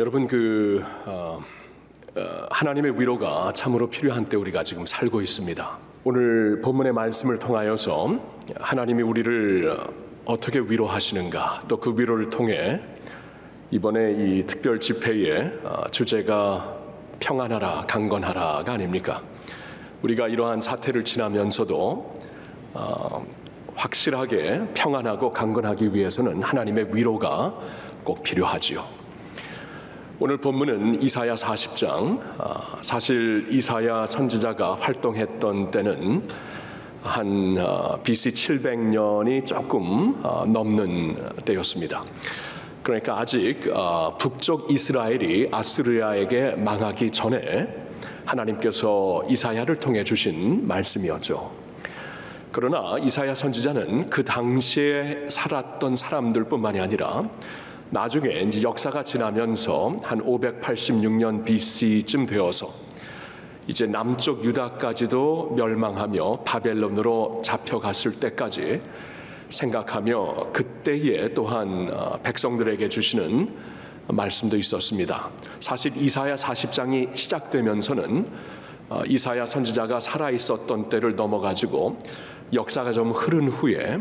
여러분 그 어, 어, 하나님의 위로가 참으로 필요한 때 우리가 지금 살고 있습니다. 오늘 본문의 말씀을 통하여서 하나님이 우리를 어떻게 위로하시는가 또 그 위로를 통해 이번에 이 특별 집회의 어, 주제가 평안하라 강건하라가 아닙니까? 우리가 이러한 사태를 지나면서도 어, 확실하게 평안하고 강건하기 위해서는 하나님의 위로가 꼭 필요하지요. 오늘 본문은 이사야 40장. 아, 사실 이사야 선지자가 활동했던 때는 한 BC 700년이 조금 아, 넘는 때였습니다. 그러니까 아직 아, 북쪽 이스라엘이 아스리아에게 망하기 전에 하나님께서 이사야를 통해 주신 말씀이었죠. 그러나 이사야 선지자는 그 당시에 살았던 사람들뿐만이 아니라 나중에 이제 역사가 지나면서 한 586년 BC쯤 되어서 이제 남쪽 유다까지도 멸망하며 바벨론으로 잡혀갔을 때까지 생각하며 그때에 또한 어, 백성들에게 주시는 말씀도 있었습니다. 사실 이사야 40장이 시작되면서는 어, 이사야 선지자가 살아 있었던 때를 넘어가지고 역사가 좀 흐른 후에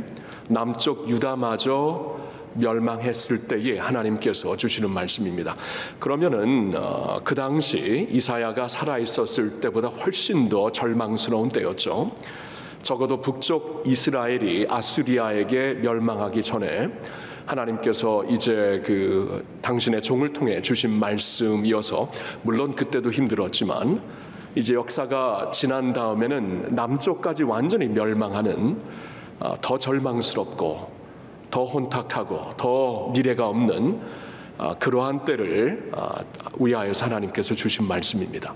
남쪽 유다마저 멸망했을 때에 하나님께서 주시는 말씀입니다. 그러면은 어, 그 당시 이사야가 살아 있었을 때보다 훨씬 더 절망스러운 때였죠. 적어도 북쪽 이스라엘이 아수리아에게 멸망하기 전에 하나님께서 이제 그 당신의 종을 통해 주신 말씀이어서 물론 그때도 힘들었지만 이제 역사가 지난 다음에는 남쪽까지 완전히 멸망하는 어, 더 절망스럽고 더 혼탁하고 더 미래가 없는 아, 그러한 때를 아, 위하여서 하나님께서 주신 말씀입니다.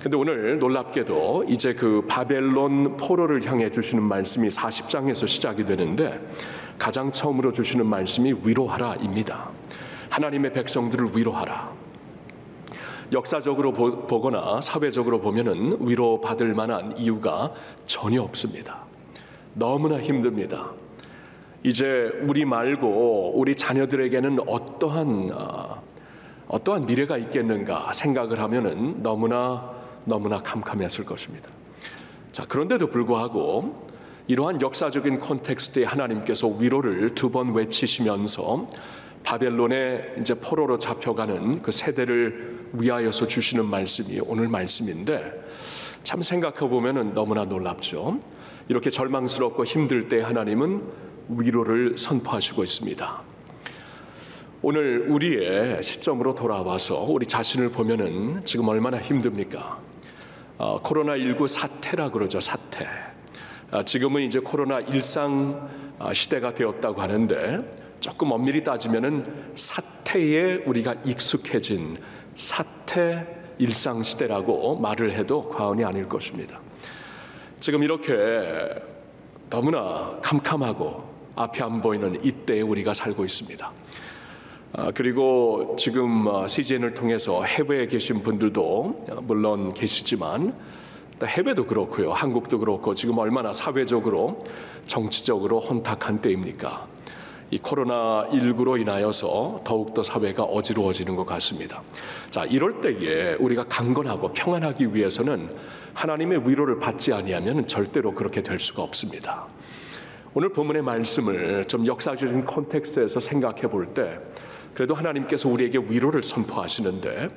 근데 오늘 놀랍게도 이제 그 바벨론 포로를 향해 주시는 말씀이 40장에서 시작이 되는데 가장 처음으로 주시는 말씀이 위로하라입니다. 하나님의 백성들을 위로하라. 역사적으로 보 거나 사회적으로 보면은 위로받을 만한 이유가 전혀 없습니다. 너무나 힘듭니다. 이제 우리 말고 우리 자녀들에게는 어떠한 어, 어떠한 미래가 있겠는가 생각을 하면은 너무나 너무나 캄캄했을 것입니다. 자, 그런데도 불구하고 이러한 역사적인 콘텍스트에 하나님께서 위로를 두 번 외치시면서 바벨론에 이제 포로로 잡혀가는 그 세대를 위하여서 주시는 말씀이 오늘 말씀인데 참 생각해 보면은 너무나 놀랍죠. 이렇게 절망스럽고 힘들 때 하나님은 위로를 선포하시고 있습니다. 오늘 우리의 시점으로 돌아와서 우리 자신을 보면은 지금 얼마나 힘듭니까? 어, 코로나19 사태라 그러죠, 사태. 아, 지금은 이제 코로나 일상 아, 시대가 되었다고 하는데 조금 엄밀히 따지면은 사태에 우리가 익숙해진 사태 일상 시대라고 말을 해도 과언이 아닐 것입니다. 지금 이렇게 너무나 캄캄하고 앞이 안 보이는 이때에 우리가 살고 있습니다. 아, 그리고 지금 CGN을 어, 통해서 해외에 계신 분들도 물론 계시지만 해외도 그렇고요. 한국도 그렇고 지금 얼마나 사회적으로 정치적으로 혼탁한 때입니까? 이 코로나 19로 인하여서 더욱더 사회가 어지러워지는 것 같습니다. 자, 이럴 때에 우리가 강건하고 평안하기 위해서는 하나님의 위로를 받지 아니하면 절대로 그렇게 될 수가 없습니다. 오늘 본문의 말씀을 좀 역사적인 콘텍스트에서 생각해 볼 때 그래도 하나님께서 우리에게 위로를 선포하시는데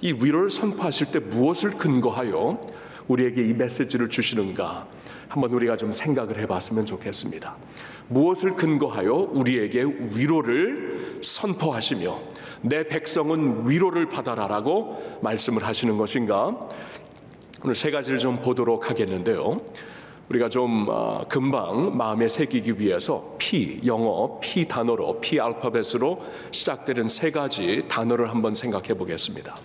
이 위로를 선포하실 때 무엇을 근거하여 우리에게 이 메시지를 주시는가 한번 우리가 좀 생각을 해봤으면 좋겠습니다. 무엇을 근거하여 우리에게 위로를 선포하시며 내 백성은 위로를 받아라라고 말씀을 하시는 것인가? 오늘 세 가지를 좀 보도록 하겠는데요. 우리가 좀 어, 금방 마음에 새기기 위해서 P 영어 P 단어로 P 알파벳으로 시작되는 세 가지 단어를 한번 생각해 보겠습니다.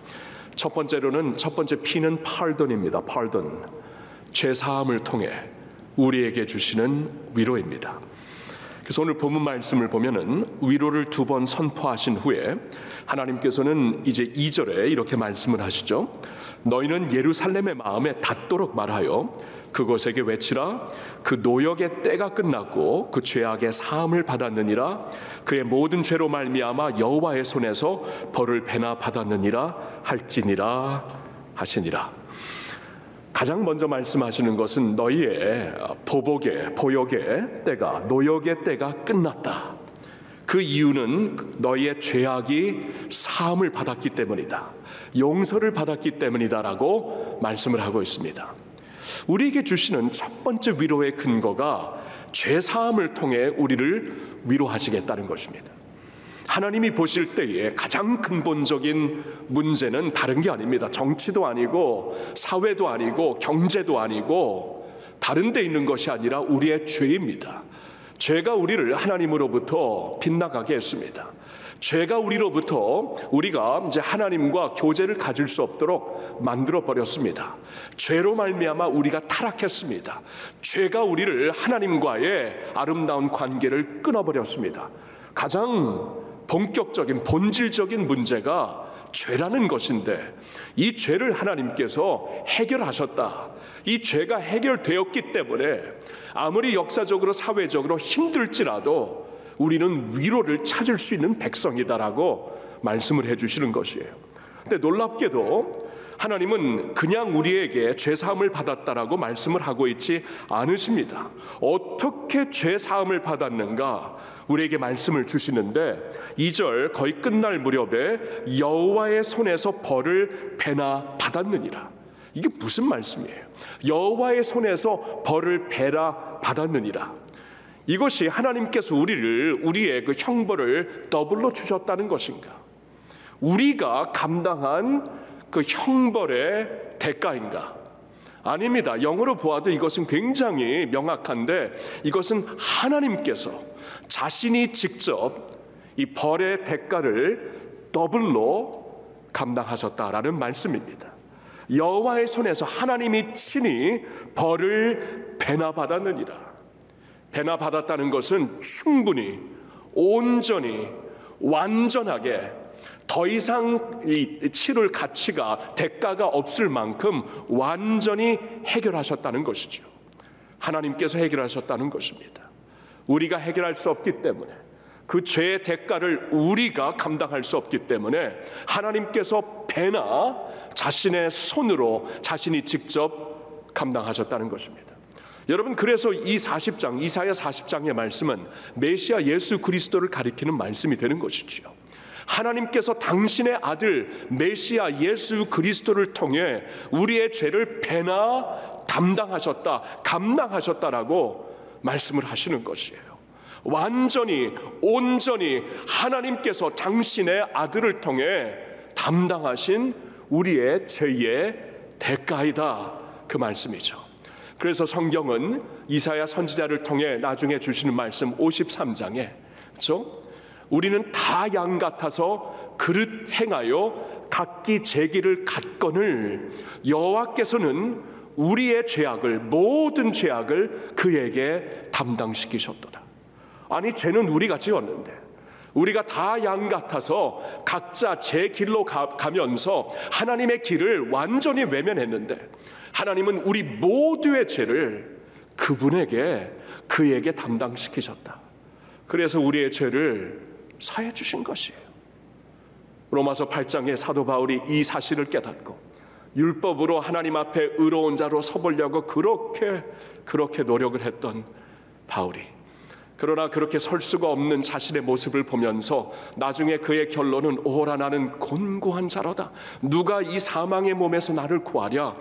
첫 번째로는 첫 번째 P는 pardon입니다. pardon 죄 사함을 통해 우리에게 주시는 위로입니다. 그래서 오늘 본문 말씀을 보면은 위로를 두 번 선포하신 후에 하나님께서는 이제 2절에 이렇게 말씀을 하시죠. 너희는 예루살렘의 마음에 닿도록 말하여 그곳에게 외치라. 그 노역의 때가 끝났고 그 죄악의 사함을 받았느니라. 그의 모든 죄로 말미암아 여호와의 손에서 벌을 배나 받았느니라 할지니라 하시니라 가장 먼저 말씀하시는 것은 너희의 보복의 보역의 때가 노역의 때가 끝났다. 그 이유는 너희의 죄악이 사함을 받았기 때문이다. 용서를 받았기 때문이다라고 말씀을 하고 있습니다. 우리에게 주시는 첫 번째 위로의 근거가 죄 사함을 통해 우리를 위로하시겠다는 것입니다. 하나님이 보실 때에 가장 근본적인 문제는 다른 게 아닙니다. 정치도 아니고 사회도 아니고 경제도 아니고 다른 데 있는 것이 아니라 우리의 죄입니다. 죄가 우리를 하나님으로부터 빗나가게 했습니다. 죄가 우리로부터 우리가 이제 하나님과 교제를 가질 수 없도록 만들어 버렸습니다. 죄로 말미암아 우리가 타락했습니다. 죄가 우리를 하나님과의 아름다운 관계를 끊어 버렸습니다. 가장 본격적인 본질적인 문제가 죄라는 것인데 이 죄를 하나님께서 해결하셨다. 이 죄가 해결되었기 때문에 아무리 역사적으로 사회적으로 힘들지라도 우리는 위로를 찾을 수 있는 백성이다라고 말씀을 해 주시는 것이에요. 근데 놀랍게도 하나님은 그냥 우리에게 죄 사함을 받았다라고 말씀을 하고 있지 않으십니다. 어떻게 죄 사함을 받았는가? 우리에게 말씀을 주시는데 2절 거의 끝날 무렵에 여호와의 손에서 벌을 배나 받았느니라. 이게 무슨 말씀이에요? 여호와의 손에서 벌을 배나 받았느니라. 이것이 하나님께서 우리를 우리의 그 형벌을 더블로 주셨다는 것인가? 우리가 감당한 그 형벌의 대가인가? 아닙니다. 영어로 보아도 이것은 굉장히 명확한데 이것은 하나님께서 자신이 직접 이 벌의 대가를 더블로 감당하셨다라는 말씀입니다. 여호와의 손에서 하나님이 친히 벌을 배나 받았느니라. 배나 받았다는 것은 충분히 온전히 완전하게 더 이상 이 치를 가치가 대가가 없을 만큼 완전히 해결하셨다는 것이죠. 하나님께서 해결하셨다는 것입니다. 우리가 해결할 수 없기 때문에 그 죄의 대가를 우리가 감당할 수 없기 때문에 하나님께서 배나 자신의 손으로 자신이 직접 감당하셨다는 것입니다. 여러분 그래서 이 40장 이사야 40장의 말씀은 메시아 예수 그리스도를 가리키는 말씀이 되는 것이지요. 하나님께서 당신의 아들 메시아 예수 그리스도를 통해 우리의 죄를 배나 담당하셨다, 감당하셨다라고 말씀을 하시는 것이에요. 완전히 온전히 하나님께서 당신의 아들을 통해 담당하신 우리의 죄의 대가이다 그 말씀이죠. 그래서 성경은 이사야 선지자를 통해 나중에 주시는 말씀 53장에 그렇죠? 우리는 다 양 같아서 그릇 행하여 각기 제 길을 갔건을 여호와께서는 우리의 죄악을 모든 죄악을 그에게 담당시키셨도다. 아니 죄는 우리가 지었는데 우리가 다 양 같아서 각자 제 길로 가, 가면서 하나님의 길을 완전히 외면했는데 하나님은 우리 모두의 죄를 그분에게 그에게 담당시키셨다. 그래서 우리의 죄를 사해 주신 것이에요. 로마서 8장에 사도 바울이 이 사실을 깨닫고 율법으로 하나님 앞에 의로운 자로 서보려고 그렇게 그렇게 노력을 했던 바울이 그러나 그렇게 설 수가 없는 자신의 모습을 보면서 나중에 그의 결론은 오라 나는 곤고한 자로다. 누가 이 사망의 몸에서 나를 구하랴?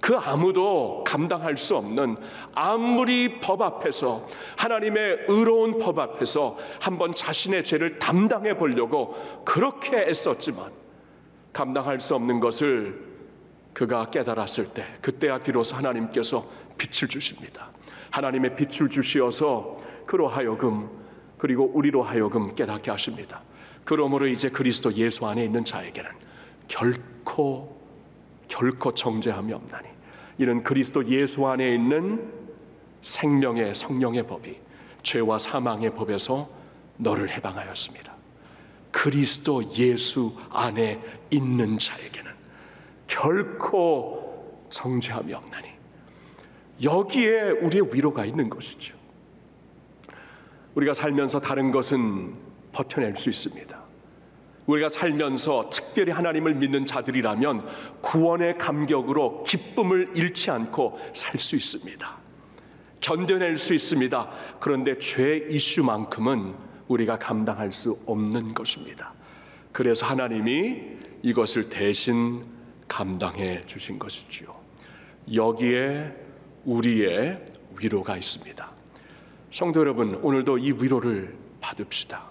그 아무도 감당할 수 없는 아무리 법 앞에서 하나님의 의로운 법 앞에서 한번 자신의 죄를 담당해 보려고 그렇게 애썼지만 감당할 수 없는 것을 그가 깨달았을 때 그때야 비로소 하나님께서 빛을 주십니다. 하나님의 빛을 주시어서 그로 하여금 그리고 우리로 하여금 깨닫게 하십니다. 그러므로 이제 그리스도 예수 안에 있는 자에게는 결코 결코 정죄함이 없나니 이는 그리스도 예수 안에 있는 생명의 성령의 법이 죄와 사망의 법에서 너를 해방하였습니다. 그리스도 예수 안에 있는 자에게는 결코 정죄함이 없나니 여기에 우리의 위로가 있는 것이죠. 우리가 살면서 다른 것은 버텨낼 수 있습니다. 우리가 살면서 특별히 하나님을 믿는 자들이라면 구원의 감격으로 기쁨을 잃지 않고 살 수 있습니다. 견뎌낼 수 있습니다. 그런데 죄 이슈만큼은 우리가 감당할 수 없는 것입니다. 그래서 하나님이 이것을 대신 감당해 주신 것이지요. 여기에 우리의 위로가 있습니다. 성도 여러분, 오늘도 이 위로를 받읍시다.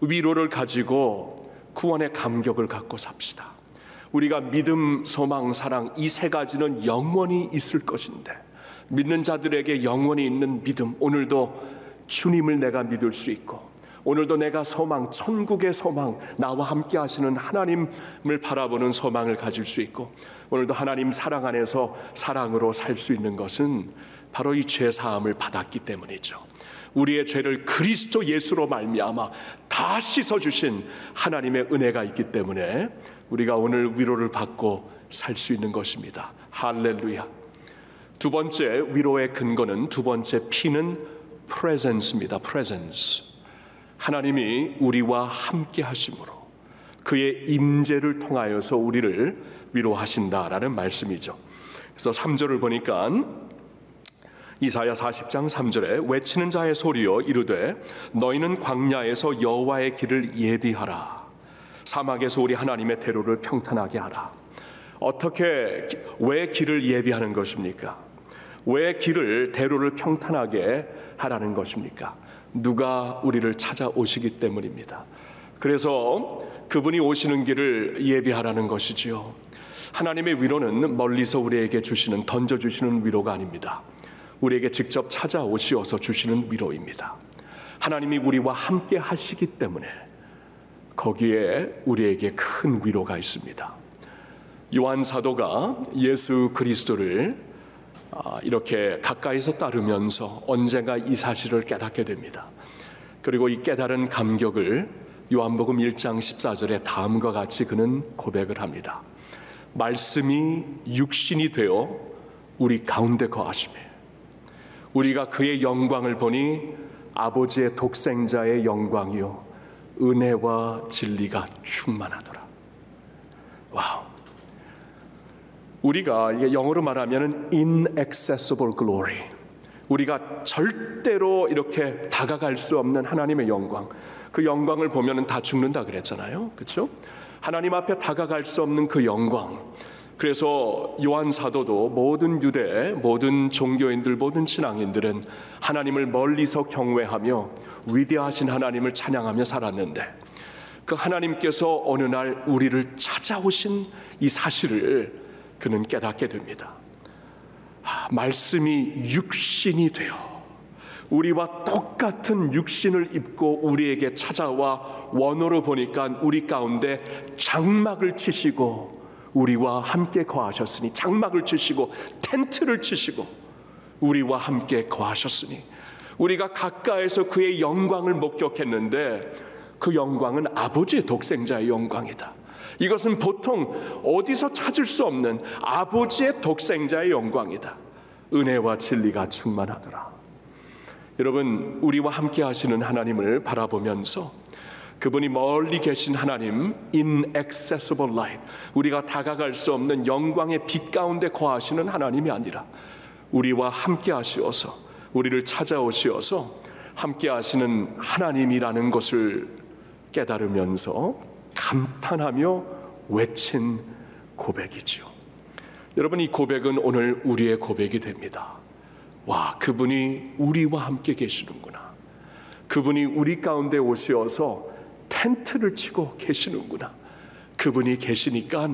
위로를 가지고 구원의 감격을 갖고 삽시다. 우리가 믿음, 소망, 사랑 이 세 가지는 영원히 있을 것인데 믿는 자들에게 영원히 있는 믿음 오늘도 주님을 내가 믿을 수 있고 오늘도 내가 소망, 천국의 소망, 나와 함께 하시는 하나님을 바라보는 소망을 가질 수 있고 오늘도 하나님 사랑 안에서 사랑으로 살 수 있는 것은 바로 이 죄 사함을 받았기 때문이죠. 우리의 죄를 그리스도 예수로 말미암아 다 씻어 주신 하나님의 은혜가 있기 때문에 우리가 오늘 위로를 받고 살 수 있는 것입니다. 할렐루야. 두 번째 위로의 근거는 두 번째 P는 presence입니다. presence. 하나님이 우리와 함께 하심으로 그의 임재를 통하여서 우리를 위로하신다라는 말씀이죠. 그래서 3절을 보니까 이사야 40장 3절에 외치는 자의 소리여 이르되 너희는 광야에서 여호와의 길을 예비하라 사막에서 우리 하나님의 대로를 평탄하게 하라 어떻게 왜 길을 예비하는 것입니까? 왜 길을 대로를 평탄하게 하라는 것입니까? 누가 우리를 찾아오시기 때문입니다. 그래서 그분이 오시는 길을 예비하라는 것이지요. 하나님의 위로는 멀리서 우리에게 주시는 던져 주시는 위로가 아닙니다. 우리에게 직접 찾아오시어서 주시는 위로입니다. 하나님이 우리와 함께 하시기 때문에 거기에 우리에게 큰 위로가 있습니다. 요한 사도가 예수 그리스도를 아, 이렇게 가까이서 따르면서 언젠가 이 사실을 깨닫게 됩니다. 그리고 이 깨달은 감격을 요한복음 1장 14절에 다음과 같이 그는 고백을 합니다. 말씀이 육신이 되어 우리 가운데 거하심에 우리가 그의 영광을 보니 아버지의 독생자의 영광이요 은혜와 진리가 충만하더라. 와우. 우리가 영어로 말하면 inaccessible glory. 우리가 절대로 이렇게 다가갈 수 없는 하나님의 영광. 그 영광을 보면은 다 죽는다 그랬잖아요. 그렇죠? 하나님 앞에 다가갈 수 없는 그 영광. 그래서 요한 사도도 모든 유대, 모든 종교인들, 모든 신앙인들은 하나님을 멀리서 경외하며 위대하신 하나님을 찬양하며 살았는데 그 하나님께서 어느 날 우리를 찾아오신 이 사실을 그는 깨닫게 됩니다. 말씀이 육신이 되어 우리와 똑같은 육신을 입고 우리에게 찾아와 원어로 보니까 우리 가운데 장막을 치시고 우리와 함께 거하셨으니 장막을 치시고 텐트를 치시고 우리와 함께 거하셨으니 우리가 가까이서 그의 영광을 목격했는데 그 영광은 아버지의 독생자의 영광이다. 이것은 보통 어디서 찾을 수 없는 아버지의 독생자의 영광이다. 은혜와 진리가 충만하더라. 여러분, 우리와 함께 하시는 하나님을 바라보면서 그분이 멀리 계신 하나님, inaccessible light, 우리가 다가갈 수 없는 영광의 빛 가운데 거하시는 하나님이 아니라 우리와 함께 하시어서 우리를 찾아오시어서 함께 하시는 하나님이라는 것을 깨달으면서 감탄하며 외친 고백이지요. 여러분 이 고백은 오늘 우리의 고백이 됩니다. 와, 그분이 우리와 함께 계시는구나. 그분이 우리 가운데 오시어서 텐트를 치고 계시는구나. 그분이 계시니까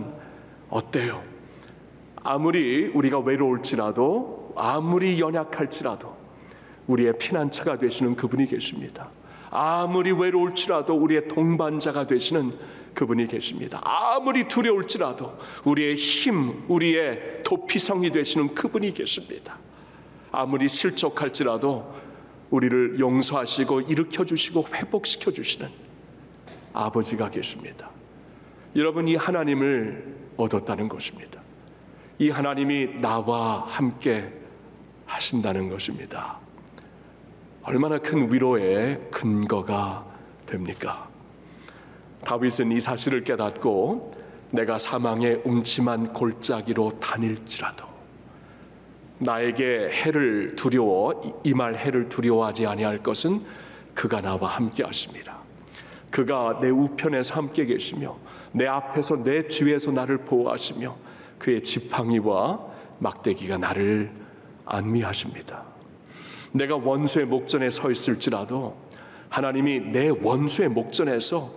어때요? 아무리 우리가 외로울지라도 아무리 연약할지라도 우리의 피난처가 되시는 그분이 계십니다. 아무리 외로울지라도 우리의 동반자가 되시는 그분이 계십니다. 아무리 두려울지라도 우리의 힘, 우리의 도피성이 되시는 그분이 계십니다. 아무리 실족할지라도 우리를 용서하시고 일으켜 주시고 회복시켜 주시는 아버지가 계십니다. 여러분 이 하나님을 얻었다는 것입니다. 이 하나님이 나와 함께 하신다는 것입니다. 얼마나 큰 위로의 근거가 됩니까? 다윗은 이 사실을 깨닫고 내가 사망의 음침한 골짜기로 다닐지라도 나에게 해를 두려워 임할 해를 두려워하지 아니할 것은 그가 나와 함께 하십니다. 그가 내 우편에서 함께 계시며 내 앞에서 내 뒤에서 나를 보호하시며 그의 지팡이와 막대기가 나를 안미하십니다. 내가 원수의 목전에 서 있을지라도 하나님이 내 원수의 목전에서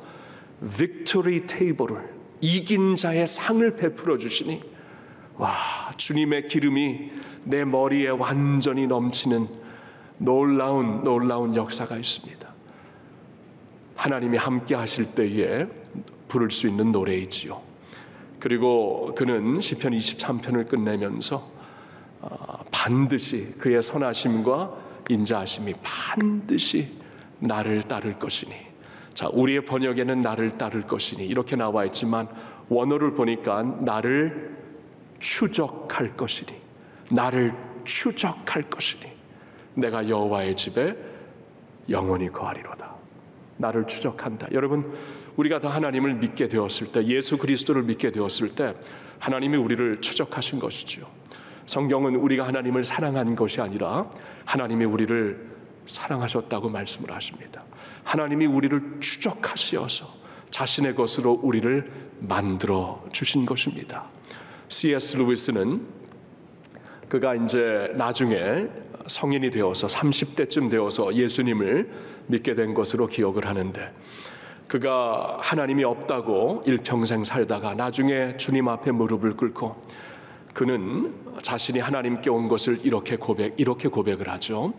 빅토리 테이블을 이긴 자의 상을 베풀어 주시니 와 주님의 기름이 내 머리에 완전히 넘치는 놀라운 놀라운 역사가 있습니다. 하나님이 함께 하실 때에 부를 수 있는 노래이지요. 그리고 그는 시편 23편을 끝내면서 어, 반드시 그의 선하심과 인자하심이 반드시 나를 따를 것이니 자 우리의 번역에는 나를 따를 것이니 이렇게 나와 있지만 원어를 보니까 나를 추적할 것이니 나를 추적할 것이니 내가 여호와의 집에 영원히 거하리로다 나를 추적한다 여러분 우리가 다 하나님을 믿게 되었을 때 예수 그리스도를 믿게 되었을 때 하나님이 우리를 추적하신 것이지요 성경은 우리가 하나님을 사랑한 것이 아니라 하나님이 우리를 사랑하셨다고 말씀을 하십니다. 하나님이 우리를 추적하시어서 자신의 것으로 우리를 만들어 주신 것입니다. C.S. 루이스는 그가 이제 나중에 성인이 되어서 30대쯤 되어서 예수님을 믿게 된 것으로 기억을 하는데 그가 하나님이 없다고 일평생 살다가 나중에 주님 앞에 무릎을 꿇고 그는 자신이 하나님께 온 것을 이렇게 고백, 이렇게 고백을 하죠.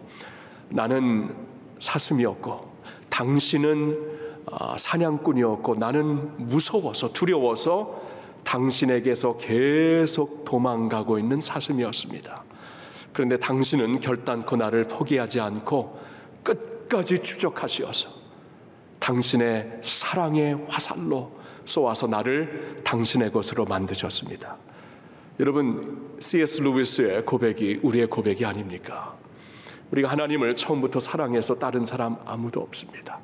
나는 사슴이었고, 당신은 아, 사냥꾼이었고, 나는 무서워서, 두려워서 당신에게서 계속 도망가고 있는 사슴이었습니다. 그런데 당신은 결단코 나를 포기하지 않고 끝까지 추적하시어서 당신의 사랑의 화살로 쏘아서 나를 당신의 것으로 만드셨습니다. 여러분 C.S. 루이스의 고백이 우리의 고백이 아닙니까? 우리가 하나님을 처음부터 사랑해서 다른 사람 아무도 없습니다.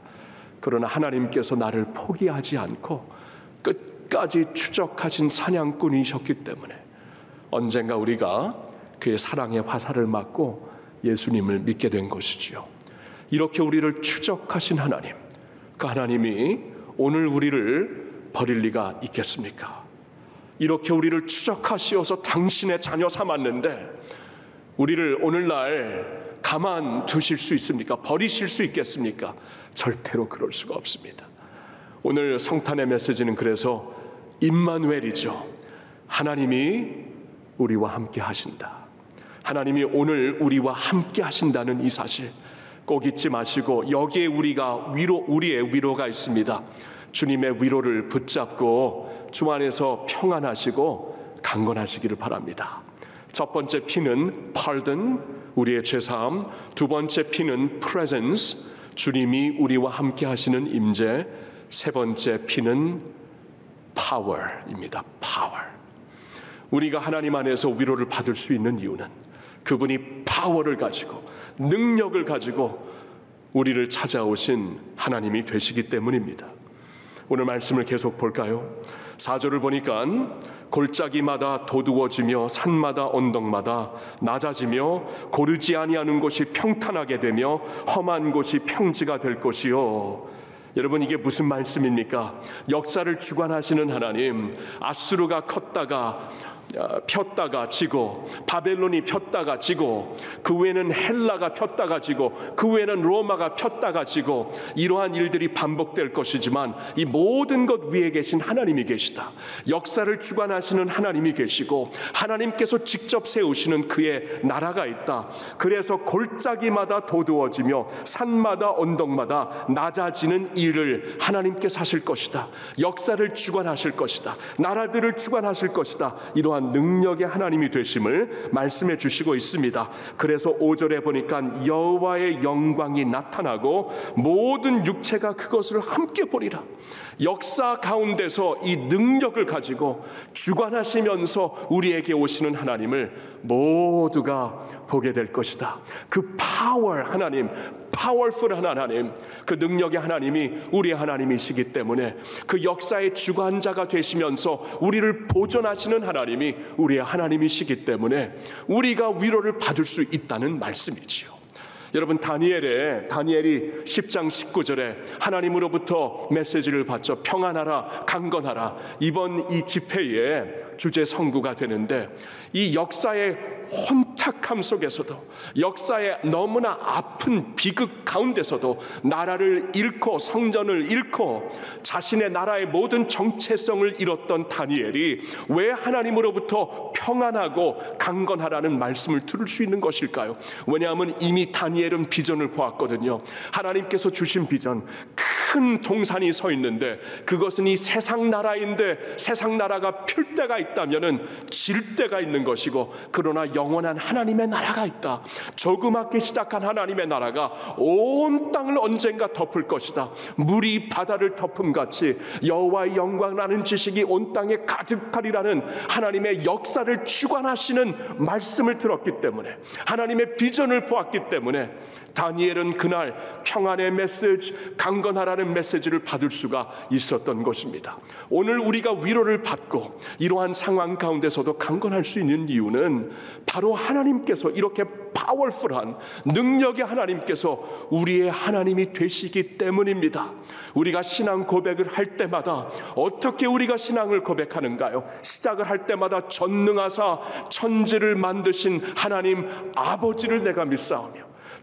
그러나 하나님께서 나를 포기하지 않고 끝까지 추적하신 사냥꾼이셨기 때문에 언젠가 우리가 그의 사랑의 화살을 맞고 예수님을 믿게 된 것이지요. 이렇게 우리를 추적하신 하나님, 그 하나님이 오늘 우리를 버릴 리가 있겠습니까? 이렇게 우리를 추적하시어서 당신의 자녀 삼았는데 우리를 오늘날 가만 두실 수 있습니까? 버리실 수 있겠습니까? 절대로 그럴 수가 없습니다. 오늘 성탄의 메시지는 그래서 임마누엘이죠. 하나님이 우리와 함께 하신다. 하나님이 오늘 우리와 함께 하신다는 이 사실 꼭 잊지 마시고 여기에 우리가 위로 우리의 위로가 있습니다. 주님의 위로를 붙잡고 주 안에서 평안하시고 강건하시기를 바랍니다. 첫 번째 피는 pardon, 우리의 죄 사함. 두 번째 피는 presence, 주님이 우리와 함께 하시는 임재. 세 번째 피는 power입니다. power. 우리가 하나님 안에서 위로를 받을 수 있는 이유는 그분이 파워를 가지고 능력을 가지고 우리를 찾아오신 하나님이 되시기 때문입니다. 오늘 말씀을 계속 볼까요? 4절을 보니까 골짜기마다 도두어지며 산마다 언덕마다 낮아지며 고르지 아니하는 곳이 평탄하게 되며 험한 곳이 평지가 될 것이요 여러분 이게 무슨 말씀입니까? 역사를 주관하시는 하나님 아수르가 컸다가 어, 폈다가 지고 바벨론이 폈다가 지고 그 외에는 헬라가 폈다가 지고 그 외에는 로마가 폈다가 지고 이러한 일들이 반복될 것이지만 이 모든 것 위에 계신 하나님이 계시다. 역사를 주관하시는 하나님이 계시고 하나님께서 직접 세우시는 그의 나라가 있다. 그래서 골짜기마다 도두어지며 산마다 언덕마다 낮아지는 일을 하나님께서 하실 것이다. 역사를 주관하실 것이다. 나라들을 주관하실 것이다. 이러한 어마어마한 능력의 하나님이 되심을 말씀해 주시고 있습니다. 그래서 5절에 보니까 여호와의 영광이 나타나고 모든 육체가 그것을 함께 보리라. 역사 가운데서 이 능력을 가지고 주관하시면서 우리에게 오시는 하나님을 모두가 보게 될 것이다. 그 파워 하나님, 파워풀한 하나님, 그 능력의 하나님이 우리 하나님이시기 때문에 그 역사의 주관자가 되시면서 우리를 보존하시는 하나님이 우리의 하나님이시기 때문에 우리가 위로를 받을 수 있다는 말씀이지요. 여러분 다니엘에 다니엘이 10장 19절에 하나님으로부터 메시지를 받죠. 평안하라, 강건하라. 이번 이 집회의 주제 성구가 되는데 이 역사의 혼탁함 속에서도 역사의 너무나 아픈 비극 가운데서도 나라를 잃고 성전을 잃고 자신의 나라의 모든 정체성을 잃었던 다니엘이 왜 하나님으로부터 평안하고 강건하라는 말씀을 들을 수 있는 것일까요? 왜냐하면 이미 다니엘은 비전을 보았거든요. 하나님께서 주신 비전 큰 동산이 서 있는데 그것은 이 세상 나라인데 세상 나라가 필 때가 있다면은 질 때가 있는 것이고 그러나 영원한 하나님의 나라가 있다. 조그맣게 시작한 하나님의 나라가 온 땅을 언젠가 덮을 것이다. 물이 바다를 덮음 같이 여호와의 영광이라는 지식이 온 땅에 가득하리라는 하나님의 역사를 주관하시는 말씀을 들었기 때문에 하나님의 비전을 보았기 때문에 다니엘은 그날 평안의 메시지, 강건하라는 메시지를 받을 수가 있었던 것입니다. 오늘 우리가 위로를 받고 이러한 상황 가운데서도 강건할 수 있는 이유는 바로 하나님께서 이렇게 파워풀한 능력의 하나님께서 우리의 하나님이 되시기 때문입니다. 우리가 신앙 고백을 할 때마다 어떻게 우리가 신앙을 고백하는가요? 시작을 할 때마다 전능하사 천지를 만드신 하나님 아버지를 내가 믿사오며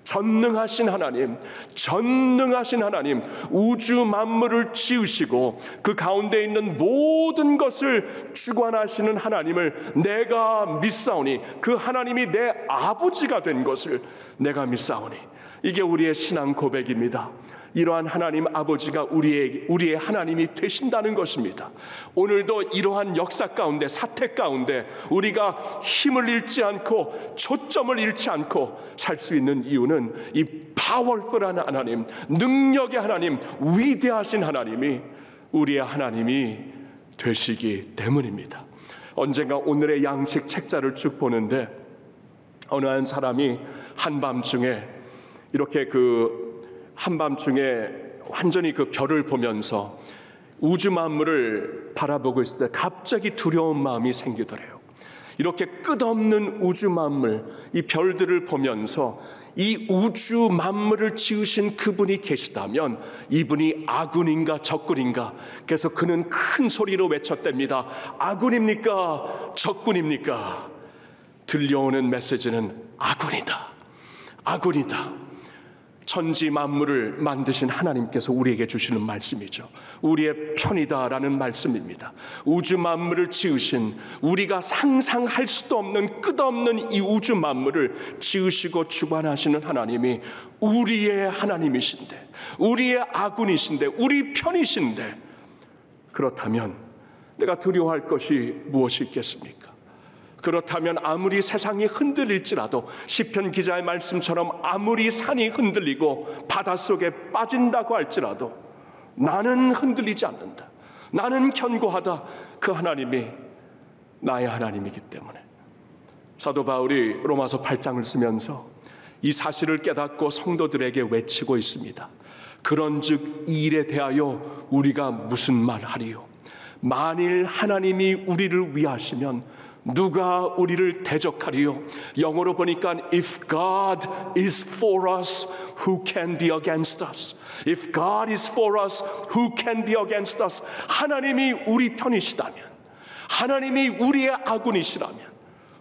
전능하신 하나님, 전능하신 하나님, 우주 만물을 지으시고 그 가운데 있는 모든 것을 주관하시는 하나님을 내가 믿사오니 그 하나님이 내 아버지가 된 것을 내가 믿사오니 이게 우리의 신앙 고백입니다. 이러한 하나님 아버지가 우리의 우리의 하나님이 되신다는 것입니다. 오늘도 이러한 역사 가운데 사태 가운데 우리가 힘을 잃지 않고 초점을 잃지 않고 살 수 있는 이유는 이 파워풀한 하나님, 능력의 하나님, 위대하신 하나님이 우리의 하나님이 되시기 때문입니다. 언젠가 오늘의 양식 책자를 쭉 보는데 어느 한 사람이 한밤중에 이렇게 그 한밤중에 완전히 그 별을 보면서 우주 만물을 바라보고 있을 때 갑자기 두려운 마음이 생기더래요. 이렇게 끝없는 우주 만물, 이 별들을 보면서 이 우주 만물을 지으신 그분이 계시다면 이분이 아군인가 적군인가? 그래서 그는 큰 소리로 외쳤답니다. 아군입니까? 적군입니까? 들려오는 메시지는 아군이다. 아군이다. 천지 만물을 만드신 하나님께서 우리에게 주시는 말씀이죠. 우리의 편이다라는 말씀입니다. 우주 만물을 지으신 우리가 상상할 수도 없는 끝없는 이 우주 만물을 지으시고 주관하시는 하나님이 우리의 하나님이신데, 우리의 아군이신데, 우리 편이신데, 그렇다면 내가 두려워할 것이 무엇이 있겠습니까? 그렇다면 아무리 세상이 흔들릴지라도 시편 기자의 말씀처럼 아무리 산이 흔들리고 바닷속에 빠진다고 할지라도 나는 흔들리지 않는다. 나는 견고하다. 그 하나님이 나의 하나님이기 때문에 사도 바울이 로마서 8장을 쓰면서 이 사실을 깨닫고 성도들에게 외치고 있습니다. 그런즉 이 일에 대하여 우리가 무슨 말하리요? 만일 하나님이 우리를 위하시면 누가 우리를 대적하리요? 영어로 보니까 if God is for us, who can be against us? If God is for us, who can be against us? 하나님이 우리 편이시다면, 하나님이 우리의 아군이시라면,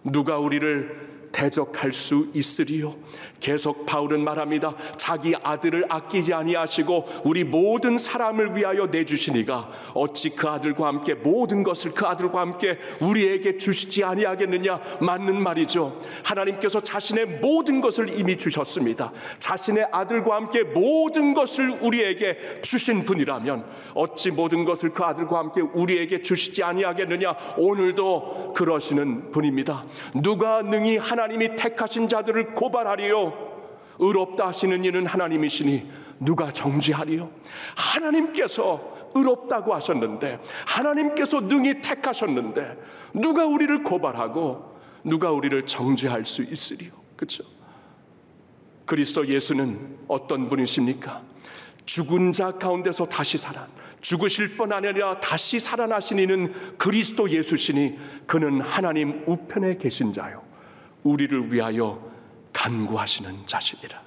누가 우리를 대적할 수 있으리요. 계속 바울은 말합니다. 자기 아들을 아끼지 아니하시고 우리 모든 사람을 위하여 내주시니가 어찌 그 아들과 함께 모든 것을 그 아들과 함께 우리에게 주시지 아니하겠느냐 맞는 말이죠. 하나님께서 자신의 모든 것을 이미 주셨습니다. 자신의 아들과 함께 모든 것을 우리에게 주신 분이라면 어찌 모든 것을 그 아들과 함께 우리에게 주시지 아니하겠느냐 오늘도 그러시는 분입니다. 누가 능히 하나님이 택하신 자들을 고발하리요 의롭다 하시는 이는 하나님이시니 누가 정지하리요? 하나님께서 의롭다고 하셨는데 하나님께서 능히 택하셨는데 누가 우리를 고발하고 누가 우리를 정지할 수 있으리요? 그렇죠? 그리스도 예수는 어떤 분이십니까? 죽은 자 가운데서 다시 살아 죽으실 뿐 아니라 다시 살아나신 이는 그리스도 예수시니 그는 하나님 우편에 계신 자요 우리를 위하여 간구하시는 자시니라.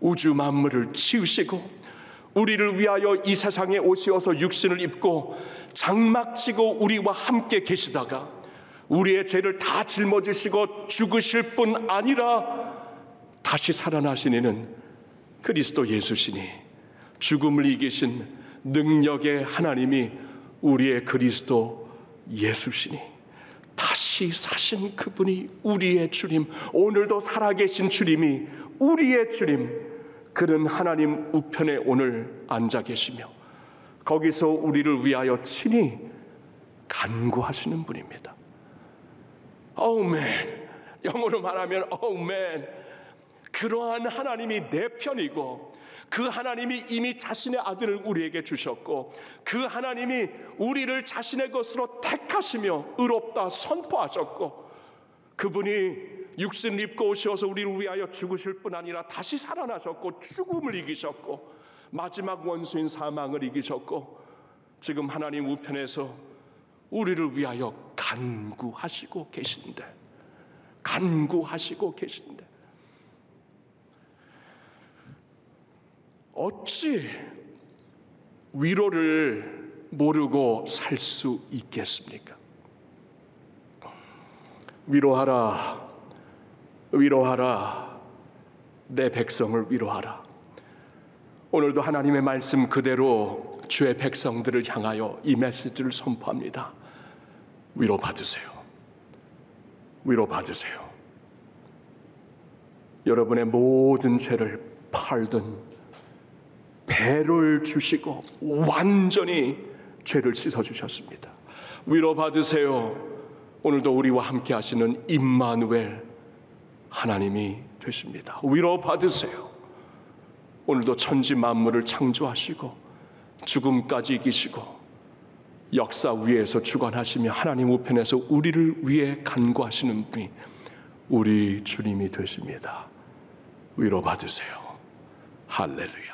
우주 만물을 치우시고 우리를 위하여 이 세상에 오시어서 육신을 입고 장막치고 우리와 함께 계시다가 우리의 죄를 다 짊어지시고 죽으실 뿐 아니라 다시 살아나시니는 그리스도 예수시니 죽음을 이기신 능력의 하나님이 우리의 그리스도 예수시니 다시 사신 그분이 우리의 주님, 오늘도 살아계신 주님이 우리의 주님, 그는 하나님 우편에 오늘 앉아 계시며 거기서 우리를 위하여 친히 간구하시는 분입니다. 오맨. 영어로 말하면 오맨. 그러한 하나님이 내 편이고 그 하나님이 이미 자신의 아들을 우리에게 주셨고 그 하나님이 우리를 자신의 것으로 택하시며 의롭다 선포하셨고 그분이 육신 입고 오셔서 우리를 위하여 죽으실 뿐 아니라 다시 살아나셨고 죽음을 이기셨고 마지막 원수인 사망을 이기셨고 지금 하나님 우편에서 우리를 위하여 간구하시고 계신데 간구하시고 계신데 어찌 위로를 모르고 살 수 있겠습니까? 위로하라, 위로하라, 내 백성을 위로하라. 오늘도 하나님의 말씀 그대로 주의 백성들을 향하여 이 메시지를 선포합니다. 위로 받으세요. 위로 받으세요. 여러분의 모든 죄를 팔든 배를 주시고 완전히 죄를 씻어 주셨습니다. 위로 받으세요. 오늘도 우리와 함께 하시는 임마누엘 하나님이 되십니다. 위로 받으세요. 오늘도 천지 만물을 창조하시고 죽음까지 이기시고 역사 위에서 주관하시며 하나님 우편에서 우리를 위해 간구하시는 분이 우리 주님이 되십니다. 위로 받으세요. 할렐루야.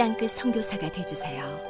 땅끝 성교사가 되주세요